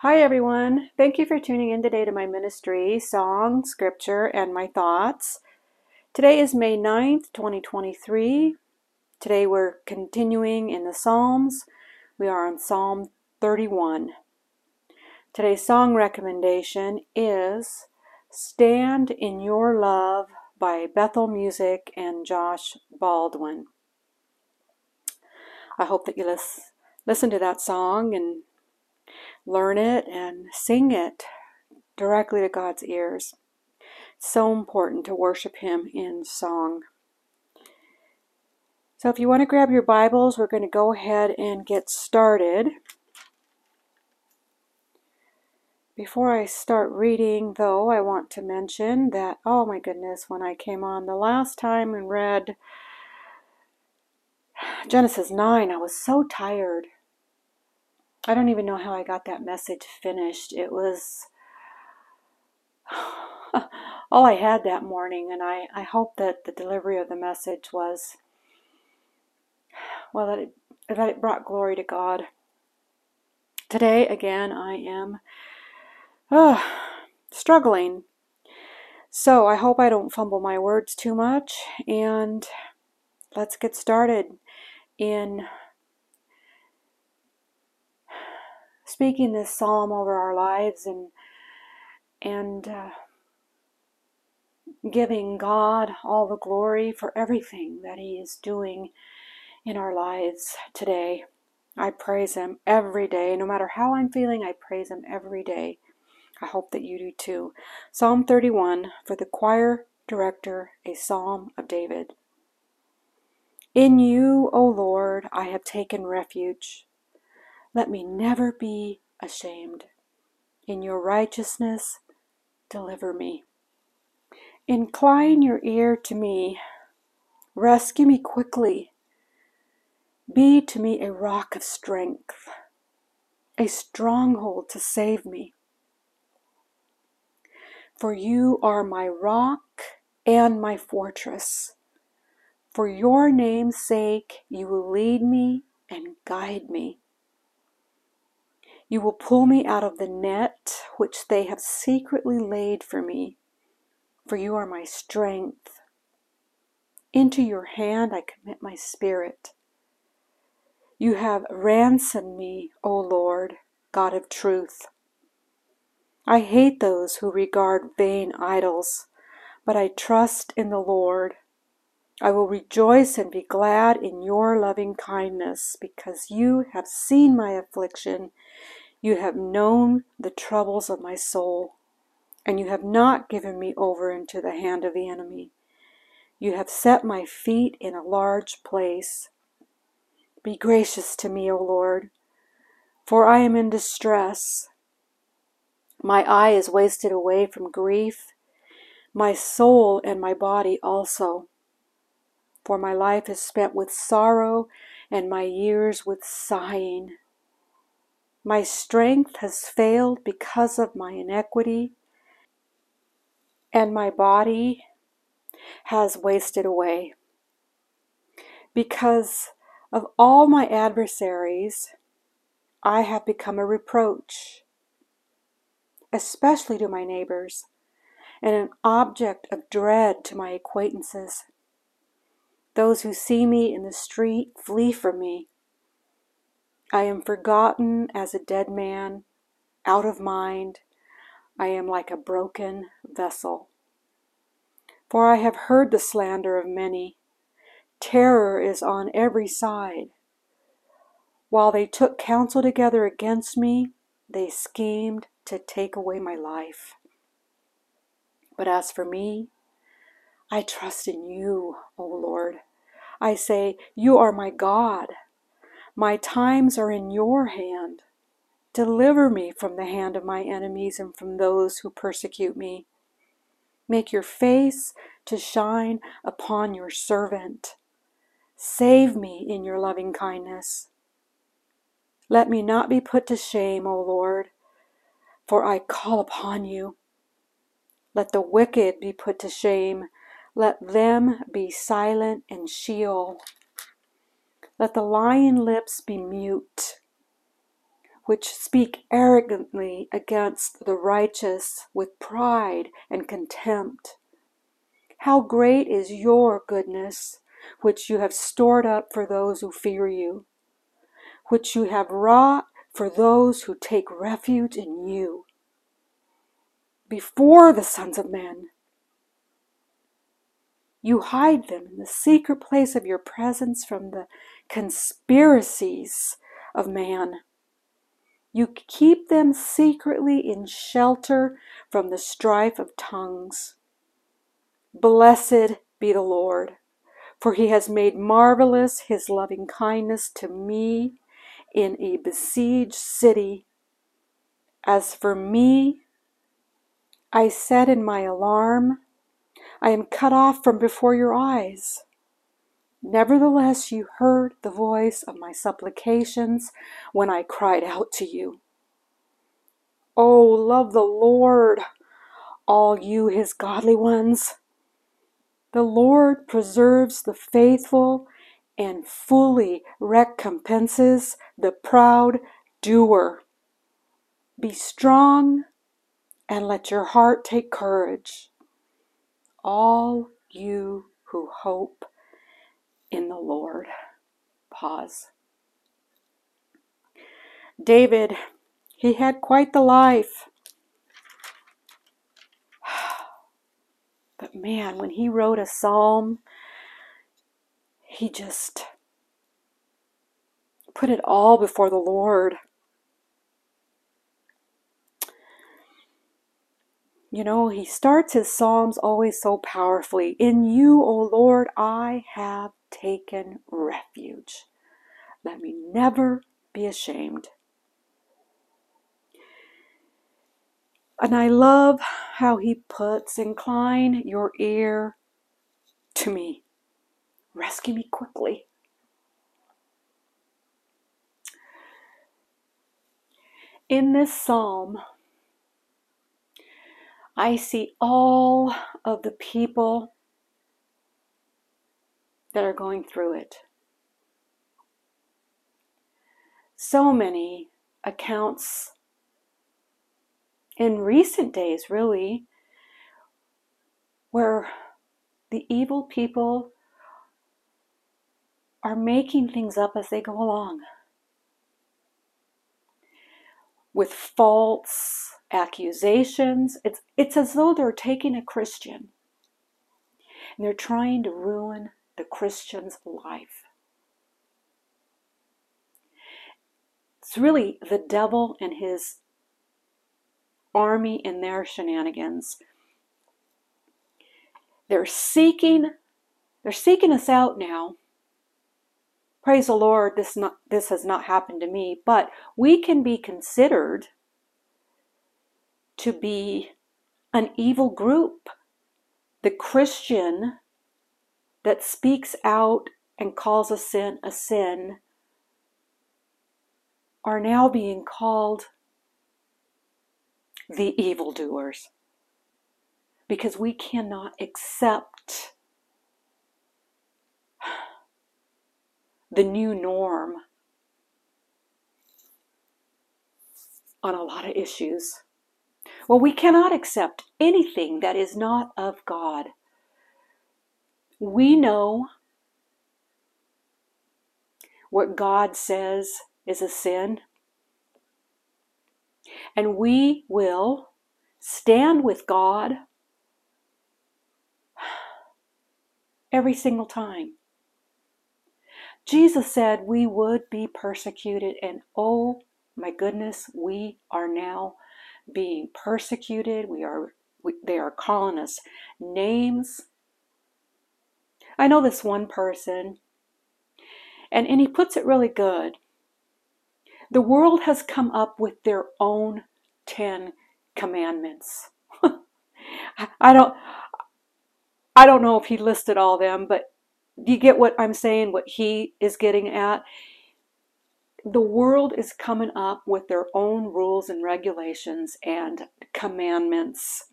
Hi, everyone. Thank you for tuning in today to my ministry, song, scripture, and my thoughts. Today is May 9th, 2023. Today we're continuing in the Psalms. We are on Psalm 31. Today's song recommendation is Stand in Your Love by Bethel Music and Josh Baldwin. I hope that you listen to that song and learn it and sing it directly to God's ears. so important to worship Him in song. So, if you want to grab your Bibles, we're going to go ahead and get started. Before I start reading, though, I want to mention that, oh my goodness, when I came on the last time and read Genesis 9, I was so tired. I don't even know how I got that message finished. It was all I had that morning, and I, I hope that the delivery of the message was, well, that it, that it brought glory to God. Today, again, I am uh, struggling. So I hope I don't fumble my words too much, and let's get started in speaking this psalm over our lives and and uh, giving God all the glory for everything that He is doing in our lives today. I praise Him every day. No matter how I'm feeling, I praise Him every day. I hope that you do too. Psalm 31 for the choir director, a psalm of David. In you, O Lord, I have taken refuge. Let me never be ashamed. In your righteousness, deliver me. Incline your ear to me. Rescue me quickly. Be to me a rock of strength, a stronghold to save me. For you are my rock and my fortress. For your name's sake, you will lead me and guide me. You will pull me out of the net which they have secretly laid for me, for you are my strength. Into your hand I commit my spirit. You have ransomed me, O Lord, God of truth. I hate those who regard vain idols, but I trust in the Lord. I will rejoice and be glad in your loving kindness, because you have seen my affliction. You have known the troubles of my soul, and you have not given me over into the hand of the enemy. You have set my feet in a large place. Be gracious to me, O Lord, for I am in distress. My eye is wasted away from grief, my soul and my body also for my life is spent with sorrow and my years with sighing. My strength has failed because of my iniquity, and my body has wasted away. Because of all my adversaries, I have become a reproach, especially to my neighbors, and an object of dread to my acquaintances. Those who see me in the street flee from me. I am forgotten as a dead man, out of mind. I am like a broken vessel. For I have heard the slander of many. Terror is on every side. While they took counsel together against me, they schemed to take away my life. But as for me, I trust in you, O Lord. I say, You are my God. My times are in your hand. Deliver me from the hand of my enemies and from those who persecute me. Make your face to shine upon your servant. Save me in your loving kindness. Let me not be put to shame, O Lord, for I call upon you. Let the wicked be put to shame let them be silent in Sheol. Let the lying lips be mute. which speak arrogantly against the righteous with pride and contempt. How great is your goodness, which you have stored up for those who fear you, which you have wrought for those who take refuge in you. Before the sons of men, you hide them in the secret place of your presence from the conspiracies of man. You keep them secretly in shelter from the strife of tongues. Blessed be the Lord, for he has made marvelous his loving kindness to me in a besieged city. As for me, I said in my alarm, I am cut off from before your eyes. Nevertheless, you heard the voice of my supplications when I cried out to you. Oh, love the Lord, all you his godly ones. The Lord preserves the faithful and fully recompenses the proud doer. Be strong and let your heart take courage all you who hope in the Lord. Pause. David, he had quite the life. But man, when he wrote a psalm, he just put it all before the Lord. You know, he starts his Psalms always so powerfully. In you, O Lord, I have taken refuge. Let me never be ashamed. And I love how he puts, Incline your ear to me. Rescue me quickly. In this psalm, I see all of the people that are going through it. So many accounts in recent days, really, where the evil people are making things up as they go along with false accusations. It's, it's as though they're taking a Christian and they're trying to ruin the Christian's life. It's really the devil and his army and their shenanigans. They're seeking they're seeking us out now. Praise the Lord, this not this has not happened to me, but we can be considered to be an evil group. The Christian that speaks out and calls a sin a sin are now being called the evildoers because we cannot accept the new norm on a lot of issues. Well, we cannot accept anything that is not of God. We know what God says is a sin, and we will stand with God every single time. Jesus said we would be persecuted, and oh my goodness, we are now being persecuted. We are we, they are calling us names. I know this one person, and, and he puts it really good. The world has come up with their own Ten Commandments. I don't I don't know if he listed all them, but you get what I'm saying, what he is getting at? The world is coming up with their own rules and regulations and commandments.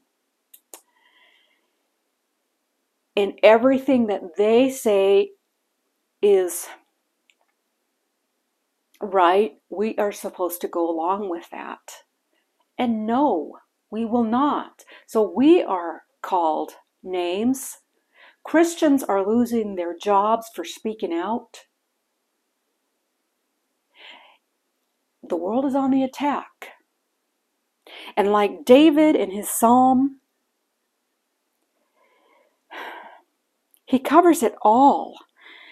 And everything that they say is right? We are supposed to go along with that. And no, we will not. So we are called names. Christians are losing their jobs for speaking out. The world is on the attack. And like David in his psalm, he covers it all.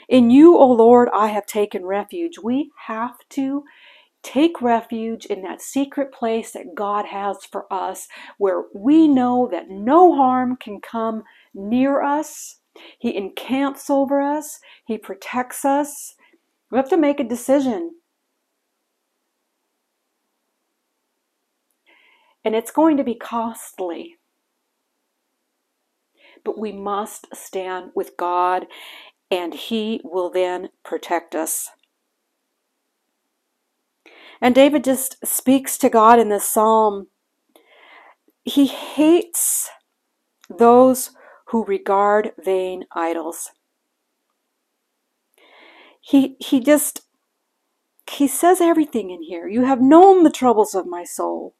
In you, O Lord, I have taken refuge. We have to take refuge in that secret place that God has for us, where we know that no harm can come near us. He encamps over us, He protects us. We have to make a decision. And it's going to be costly. But we must stand with God, and He will then protect us. And David just speaks to God in this psalm. He hates those who regard vain idols. He, he just, he says everything in here. You have known the troubles of my soul.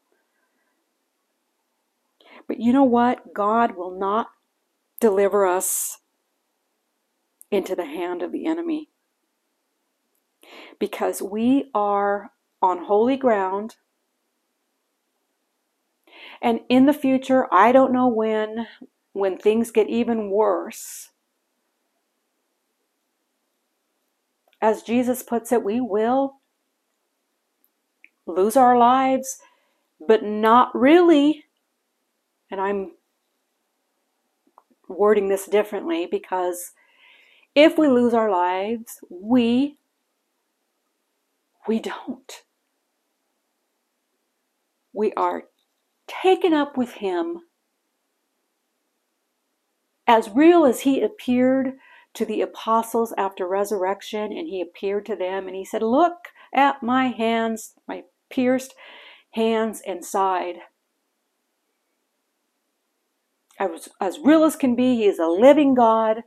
But you know what? God will not deliver us into the hand of the enemy because we are on holy ground. And in the future, I don't know when, when things get even worse, as Jesus puts it, we will lose our lives, but not really. And I'm wording this differently because if we lose our lives, we we don't we are taken up with Him as real as He appeared to the apostles after resurrection, and He appeared to them and He said, Look at my hands, my pierced hands and side. I was as real as can be. He is a living God.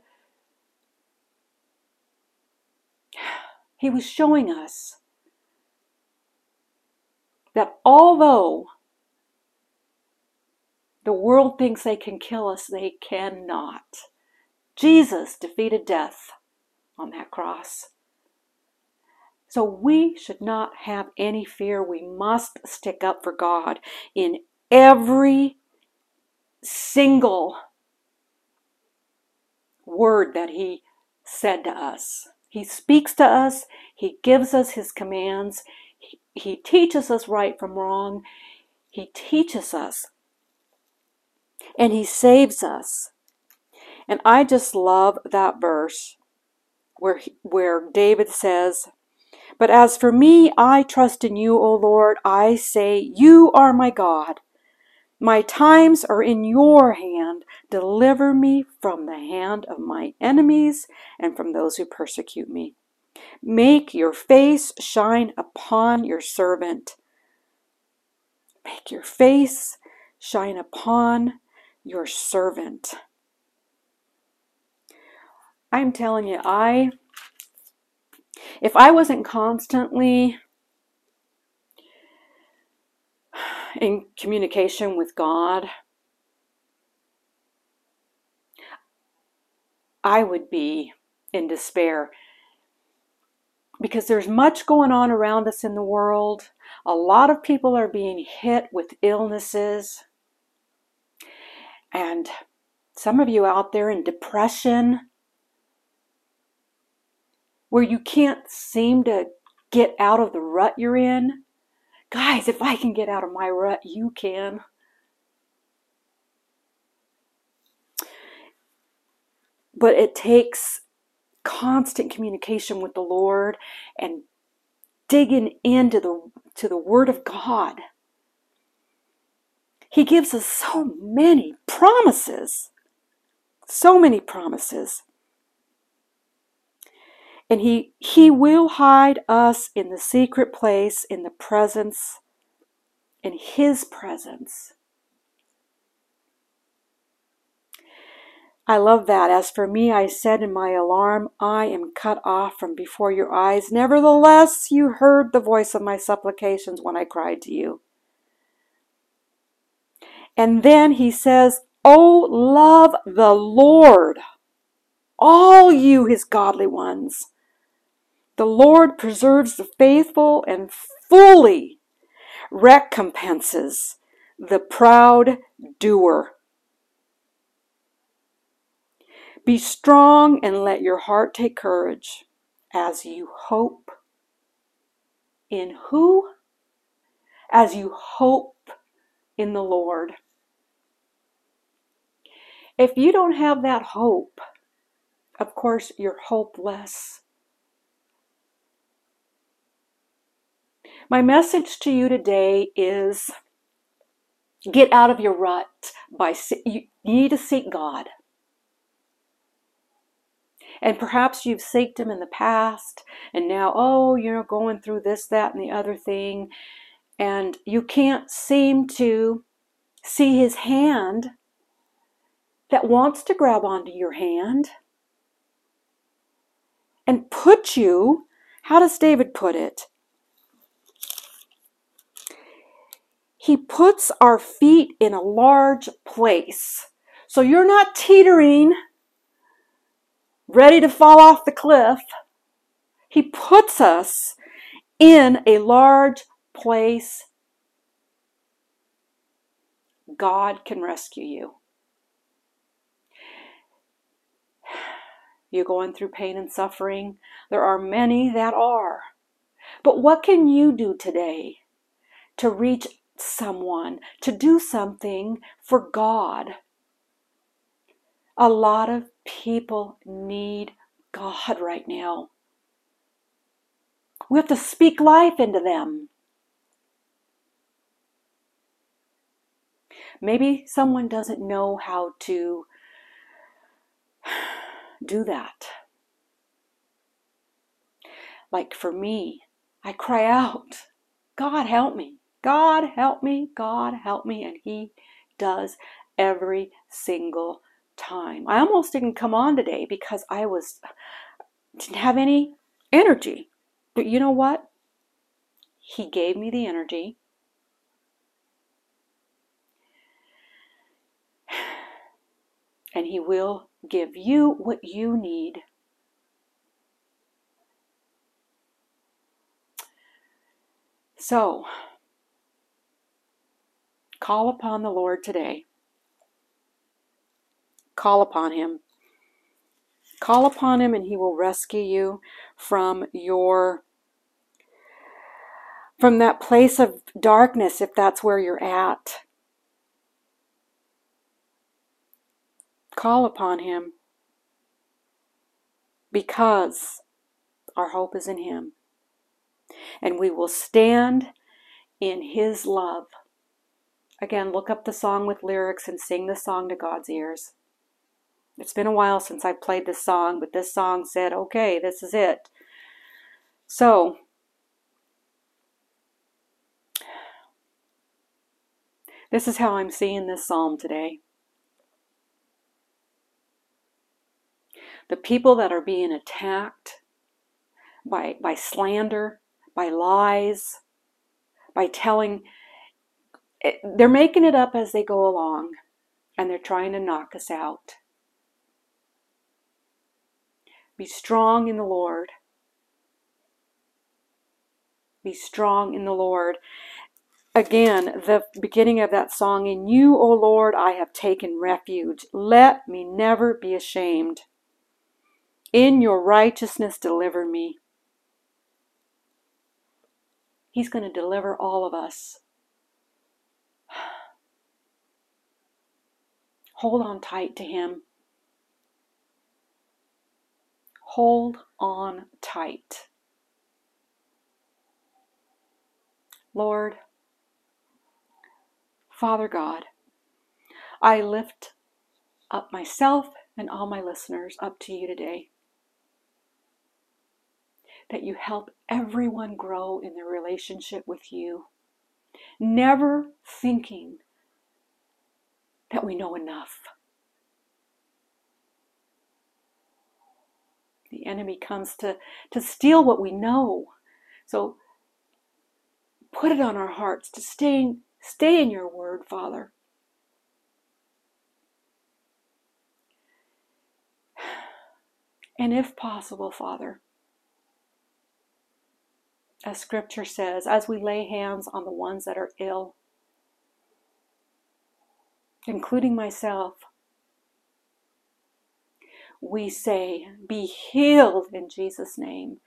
He was showing us that although the world thinks they can kill us, they cannot. Jesus defeated death on that cross. So we should not have any fear. We must stick up for God in every single word that He said to us. He speaks to us, He gives us His commands, he teaches us right from wrong. He teaches us. And He saves us. And I just love that verse where, where David says, But as for me, I trust in you, O Lord. I say, You are my God. My times are in your hand. Deliver me from the hand of my enemies and from those who persecute me. Make your face shine upon your servant. Make your face shine upon your servant. I'm telling you, I, if I wasn't constantly in communication with God, I would be in despair because there's much going on around us in the world. A lot of people are being hit with illnesses. And some of you out there in depression, where you can't seem to get out of the rut you're in. Guys, if I can get out of my rut, you can. But it takes constant communication with the Lord and digging into the to the word of God. He gives us so many promises. So many promises. And he he will hide us in the secret place in the presence in his presence. I love that. As for me, I said in my alarm, I am cut off from before your eyes. Nevertheless, you heard the voice of my supplications when I cried to you. And then he says, Oh, love the Lord, all you his godly ones. The Lord preserves the faithful and fully recompenses the proud doer. Be strong and let your heart take courage as you hope in who? As you hope in the Lord. If you don't have that hope, of course, you're hopeless. My message to you today is get out of your rut by you need to seek God. And perhaps you've seeked him in the past and now oh, you're going through this that and the other thing and you can't seem to see his hand that wants to grab onto your hand and put you, how does David put it? He puts our feet in a large place. So you're not teetering, ready to fall off the cliff. He puts us in a large place. God can rescue you. You're going through pain and suffering. There are many that are. But what can you do today to reach someone, to do something for God? A lot of people need God right now. We have to speak life into them. Maybe someone doesn't know how to do that. Like for me, I cry out, God help me, God help me, God help me, and He does every single time. I almost didn't come on today because I was didn't have any energy. But you know what? He gave me the energy. And he will give you what you need. So, call upon the Lord today. Call upon Him. Call upon Him, and He will rescue you from your from that place of darkness if that's where you're at. Call upon Him because our hope is in Him. And we will stand in His love. Again, look up the song with lyrics and sing the song to God's ears. It's been a while since I've played this song, but this song said, okay, this is it. So, this is how I'm seeing this psalm today. the people that are being attacked by, by slander, by lies, by telling, eh, they're making it up as they go along and they're trying to knock us out. Be strong in the Lord. Be strong in the Lord. Again, the beginning of that song, In you, O Lord, I have taken refuge. Let me never be ashamed. In your righteousness, deliver me. He's going to deliver all of us. Hold on tight to Him. Hold on tight. Lord, Father God, I lift up myself and all my listeners up to you today that you help everyone grow in their relationship with you, never thinking that we know enough. the enemy comes to, to steal what we know. So put it on our hearts to stay, stay in your word, Father. And if possible, Father, as scripture says, as we lay hands on the ones that are ill, including myself, we say, Be healed in Jesus' name.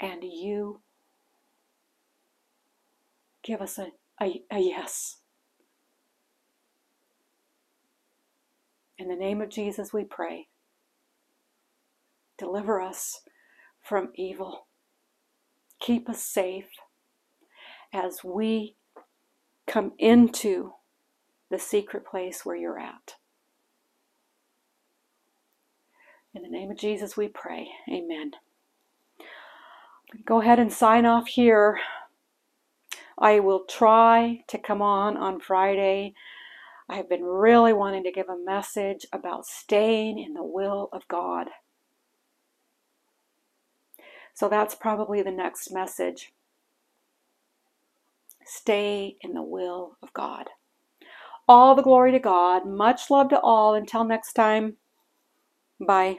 And you give us a, a, a yes. In the name of Jesus, we pray. Deliver us from evil. Keep us safe as we come into the secret place where you're at. In the name of Jesus, we pray. Amen. Go ahead and sign off here. I will try to come on on Friday. I have been really wanting to give a message about staying in the will of God. So that's probably the next message. Stay in the will of God. All the glory to God. Much love to all. Until next time, bye.